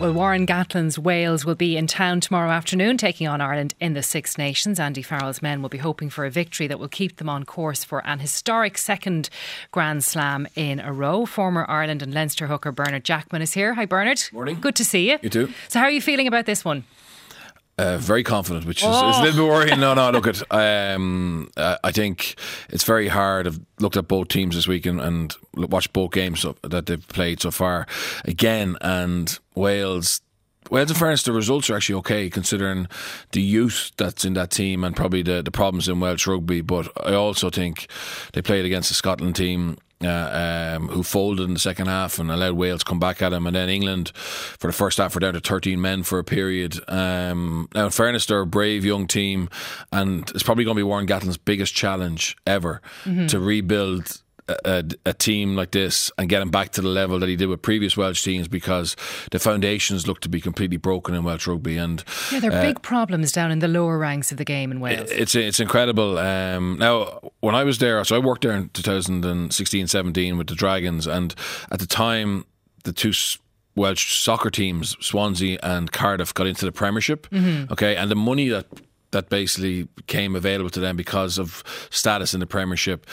Well, Warren Gatland's Wales will be in town tomorrow afternoon, taking on Ireland in the Six Nations. Andy Farrell's men will be hoping for a victory that will keep them on course for an historic second Grand Slam in a row. Former Ireland and Leinster hooker Bernard Jackman is here. Hi, Bernard. Morning. Good to see you. You too. So, how are you feeling about this one? Uh, very confident, which is, Oh. is a little bit worrying. No, no, look at. Um, uh, I think it's very hard. I've looked at both teams this week and, and watched both games that they've played so far. Again, and Wales. Wales, in fairness, the results are actually okay considering the youth that's in that team and probably the, the problems in Welsh rugby. But I also think they played against the Scotland team uh, um, who folded in the second half and allowed Wales come back at them. And then England, for the first half, were down to 13 men for a period. Um, now, in fairness, they're a brave young team, and it's probably going to be Warren Gatland's biggest challenge ever to rebuild. A, a, team like this and get him back to the level that he did with previous Welsh teams because the foundations look to be completely broken in Welsh rugby and Yeah, there are big problems down in the lower ranks of the game in Wales. it's it's incredible. Um, now, when I was there, so I worked there in 2016 17 with the Dragons, and at the time, the two Welsh soccer teams, Swansea and Cardiff, got into the Premiership. Okay, and the money that that basically came available to them because of status in the Premiership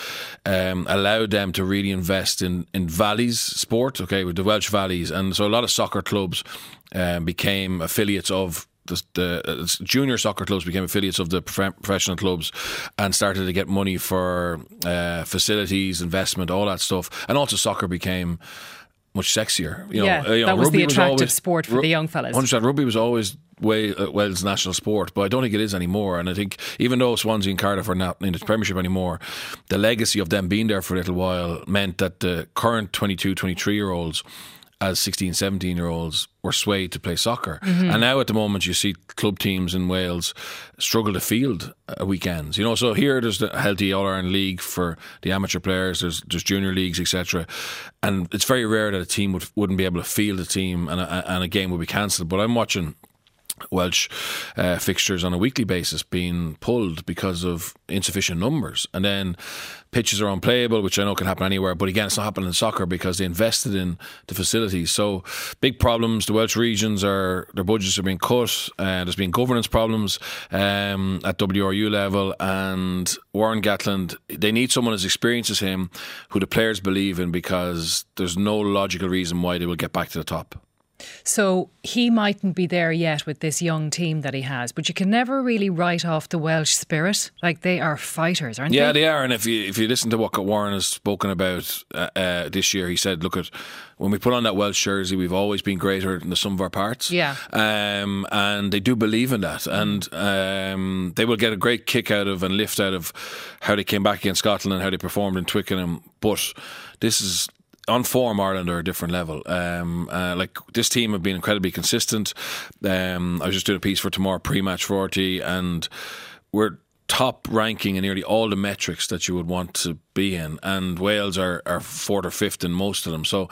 um, allowed them to really invest in, in Valleys sport, okay, with the Welsh Valleys. And so a lot of soccer clubs um, became affiliates of the, the uh, junior soccer clubs became affiliates of the professional clubs and started to get money for uh, facilities, investment, all that stuff. And also soccer became much sexier. You know, Yeah, uh, you know, that was the attractive always- sport for the young fellas. 100%. Rugby was always way, uh, Wales' national sport, but I don't think it is anymore. And I think even though Swansea and Cardiff are not in the Premiership anymore, the legacy of them being there for a little while meant that the current 22, 23 year olds as 16, 17 year olds were swayed to play soccer. Mm-hmm. And now at the moment you see club teams in Wales struggle to field uh, weekends. You know, so here there's the healthy All Ireland League for the amateur players, there's, there's junior leagues, etc. And it's very rare that a team would, wouldn't be able to field a team and a, and a game would be cancelled. But I'm watching Welsh uh, fixtures on a weekly basis being pulled because of insufficient numbers. And then pitches are unplayable, which I know can happen anywhere. But again, it's not happening in soccer because they invested in the facilities. So big problems. The Welsh regions are their budgets are being cut. Uh, there's been governance problems um, at WRU level, and Warren Gatland. They need someone as experienced as him, who the players believe in, because there's no logical reason why they will get back to the top. So he mightn't be there yet with this young team that he has, but you can never really write off the Welsh spirit. Like they are fighters, aren't Yeah, they? Yeah, they are. And if you if you listen to what Warren has spoken about uh, uh, this year, he said, "Look at when we put on that Welsh jersey, we've always been greater than the sum of our parts." Yeah. um, and they do believe in that, and um, they will get a great kick out of and lift out of how they came back against Scotland and how they performed in Twickenham. But this is on form, Ireland are a different level. Um, uh, like this team have been incredibly consistent. Um, I was just doing a piece for tomorrow pre-match 40, and we're top ranking in nearly all the metrics that you would want to be in, and Wales are, are fourth or fifth in most of them. So.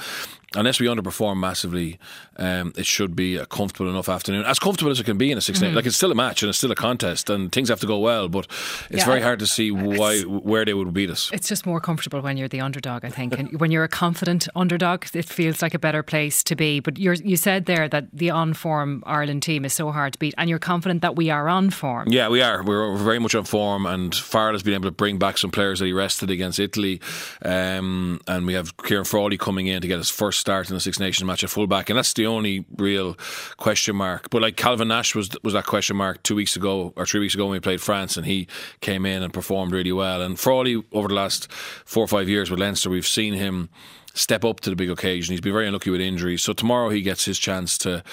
Unless we underperform massively, um, it should be a comfortable enough afternoon. As comfortable as it can be in a 6 Like it's still a match and it's still a contest, and things have to go well. But it's Yeah, very hard to see why where they would beat us. It's just more comfortable when you're the underdog, I think. And when you're a confident underdog, it feels like a better place to be. But you're, you said there that the on form Ireland team is so hard to beat, and you're confident that we are on form. Yeah, we are. We're very much on form, and Farrell has been able to bring back some players that he rested against Italy. Um, and we have Ciarán Frawley coming in to get his first start in the Six Nations match at fullback, and that's the only real question mark. But like Calvin Nash was was that question mark two weeks ago or three weeks ago when we played France, and he came in and performed really well. And Frawley over the last four or five years with Leinster, we've seen him step up to the big occasion. He's been very unlucky with injuries. So tomorrow he gets his chance to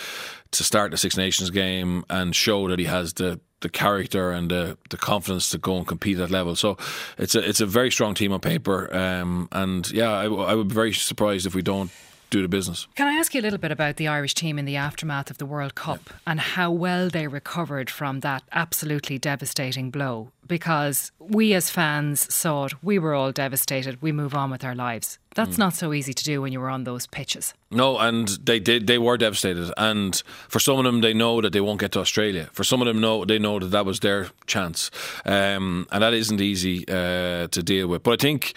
to start the Six Nations game and show that he has the the character and the, the confidence to go and compete at level. So it's a it's a very strong team on paper. Um, and yeah, I, I would be very surprised if we don't do the business. Can I ask you a little bit about the Irish team in the aftermath of the World Cup yeah. and how well they recovered from that absolutely devastating blow? Because we as fans saw it, we were all devastated, we move on with our lives. That's mm. not so easy to do when you were on those pitches. No, and they did. They were devastated, and for some of them, they know that they won't get to Australia. For some of them, know they know that that was their chance, um, and that isn't easy uh, to deal with. But I think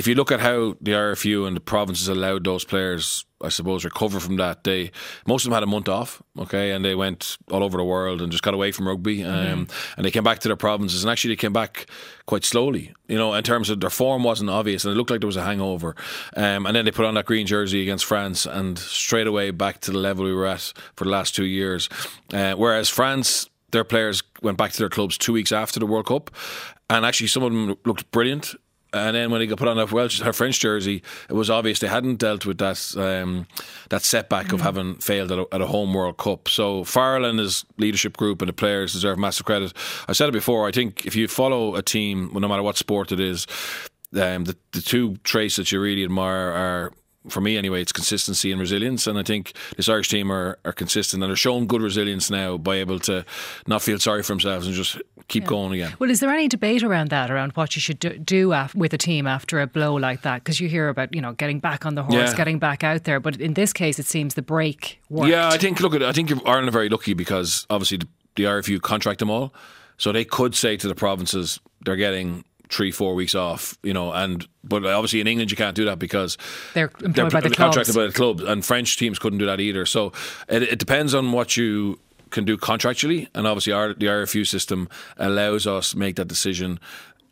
if you look at how the IRFU and the provinces allowed those players, I suppose, recover from that, they most of them had a month off, okay, and they went all over the world and just got away from rugby, um, mm-hmm. and they came back to their provinces, and actually they came back quite slowly, you know, in terms of their form wasn't obvious, and it looked like there was a hangover, um, and then they put on that green jersey against France, and straight away back to the level we were at for the last two years, uh, whereas France their players went back to their clubs two weeks after the World Cup, and actually some of them looked brilliant. And then when he got put on her Welsh, her French jersey, it was obvious they hadn't dealt with that um, that setback mm. of having failed at a, at a, home World Cup. So Farrell and his leadership group and the players deserve massive credit. I said it before. I think if you follow a team, no matter what sport it is, um, the the two traits that you really admire are for me anyway, it's consistency and resilience. And I think this Irish team are, are consistent and they're showing good resilience now by able to not feel sorry for themselves and just keep yeah. going again. Well, is there any debate around that, around what you should do, do af- with a team after a blow like that? Because you hear about, you know, getting back on the horse, yeah. getting back out there. But in this case, it seems the break worked. Yeah, I think, look, I think Ireland are very lucky because obviously the, the IRFU contract them all. So they could say to the provinces, they're getting three, four weeks off, you know, and but obviously in England you can't do that because they're employed they're, by the contracted by the club, and French teams couldn't do that either. So it, it depends on what you can do contractually, and obviously our, the IRFU system allows us make that decision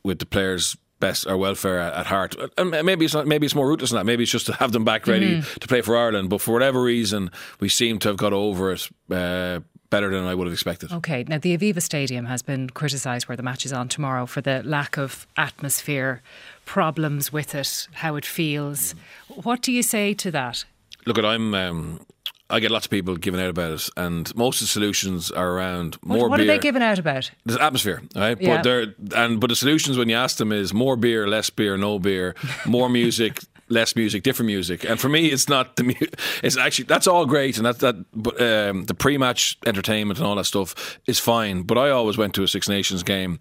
with the players best or welfare at, heart. And maybe it's not. Maybe it's more rootless than that. Maybe it's just to have them back ready mm-hmm. to play for Ireland. But for whatever reason, we seem to have got over it uh, better than I would have expected. Okay, now the Aviva Stadium has been criticised where the match is on tomorrow for the lack of atmosphere, problems with it, how it feels. What do you say to that? Look, at I'm. Um, I get lots of people giving out about it, and most of the solutions are around more what, what beer. What are they giving out about? The atmosphere, right? Yeah. But they're and but the solutions when you ask them is more beer, less beer, no beer, more music, less music, different music. And for me, it's not the mu- it's actually that's all great, and that that but um, the pre-match entertainment and all that stuff is fine. But I always went to a Six Nations game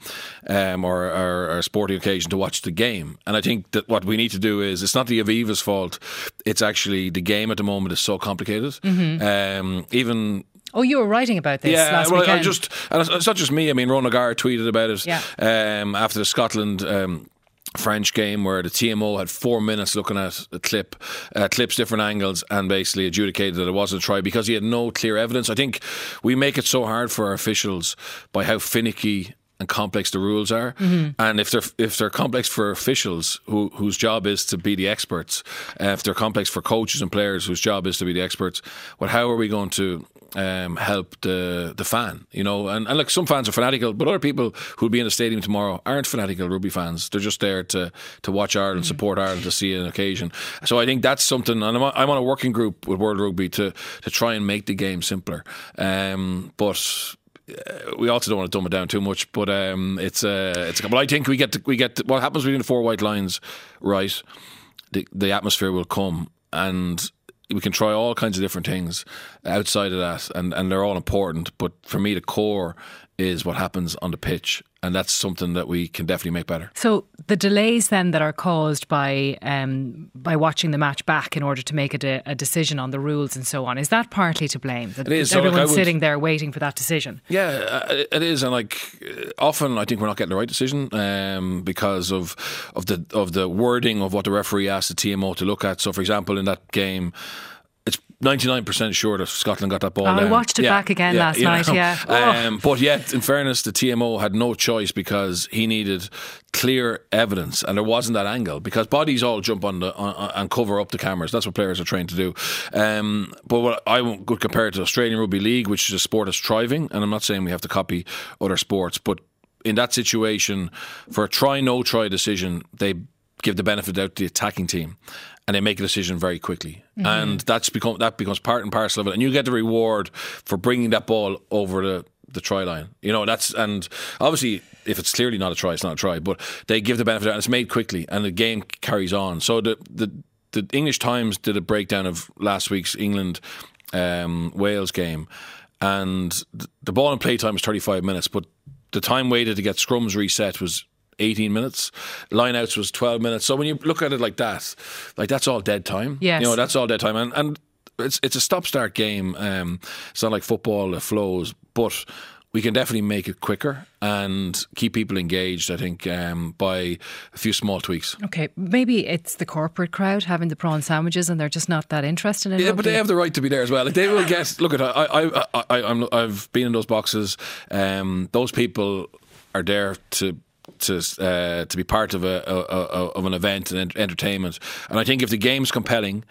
um, or, or, or, a sporting occasion to watch the game, and I think that what we need to do is it's not the Aviva's fault. It's actually the game at the moment is so complicated. Mm-hmm. Um, even Oh, you were writing about this yeah, last well, weekend. I just, and it's not just me. I mean, Ron O'Gara tweeted about it yeah. um, after the Scotland um, French game where the TMO had four minutes looking at a clip, uh, clips, different angles, and basically adjudicated that it wasn't a try because he had no clear evidence. I think we make it so hard for our officials by how finicky and complex the rules are, mm-hmm. and if they're if they're complex for officials who whose job is to be the experts, uh, if they're complex for coaches and players whose job is to be the experts, well, how are we going to um, help the the fan, you know. And, and look, some fans are fanatical, but other people who'll be in the stadium tomorrow aren't fanatical rugby fans. They're just there to to watch Ireland, mm-hmm. support Ireland, to see an occasion. So I think that's something. And I'm, I'm on a working group with World Rugby to to try and make the game simpler. Um, but we also don't want to dumb it down too much, but um, it's uh, it's. But I think we get to, we get to, what happens between the four white lines, right? The the atmosphere will come, and we can try all kinds of different things outside of that, and, and they're all important. But for me, the core is what happens on the pitch, and that's something that we can definitely make better. So the delays then that are caused by um, by watching the match back in order to make a, de- a, decision on the rules and so on is that partly to blame? That it is. Everyone's so, like, would, sitting there waiting for that decision. Yeah, uh, it is, and like often I think we're not getting the right decision um, because of of the of the wording of what the referee asked the TMO to look at. So, for example, in that game. 99% sure that Scotland got that ball. Oh, down. I watched it yeah, back again yeah, last night, know. yeah. Um, oh. but yet, in fairness, the TMO had no choice because he needed clear evidence and there wasn't that angle because bodies all jump on the on, and cover up the cameras. That's what players are trained to do. Um, but what I would compare it to Australian Rugby League, which is a sport that's thriving, and I'm not saying we have to copy other sports, but in that situation, for a try no try decision, they give the benefit out to the attacking team and they make a decision very quickly. Mm-hmm. And that's become that becomes part and parcel of it. And you get the reward for bringing that ball over the the try line. You know, that's and obviously if it's clearly not a try, it's not a try. But they give the benefit out and it's made quickly and the game carries on. So the the the English Times did a breakdown of last week's England um, Wales game, and the ball and play time was 35 minutes, but the time waited to get scrums reset was 18 minutes. Lineouts was 12 minutes. So when you look at it like that, like that's all dead time. Yes. You know, that's all dead time. And, and it's it's a stop start game. Um, it's not like football that flows, but we can definitely make it quicker and keep people engaged. I think um, by a few small tweaks. Okay, maybe it's the corporate crowd having the prawn sandwiches, and they're just not that interested in. Yeah, but they have the right to be there as well. Like they will get. Look at I, I, I, I I'm, I've been in those boxes. Um, those people are there to to uh, to be part of a, a, a of an event and entertainment. And I think if the game's compelling.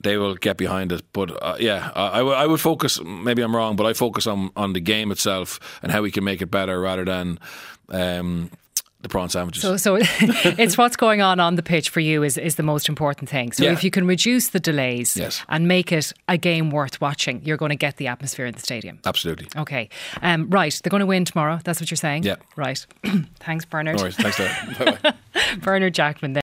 They will get behind it, but uh, yeah, I, I would- focus. Maybe I'm wrong, but I focus on on the game itself and how we can make it better rather than um, the prawn sandwiches. So, so it's what's going on on the pitch for you is, is the most important thing. So, Yeah. if you can reduce the delays Yes. and make it a game worth watching, you're going to get the atmosphere in the stadium. Absolutely. Okay, um, right. They're going to win tomorrow. That's what you're saying. Yeah. Right. Thanks, Bernard. No worries. Thanks, Dara. Bye bye. Bernard Jackman. There.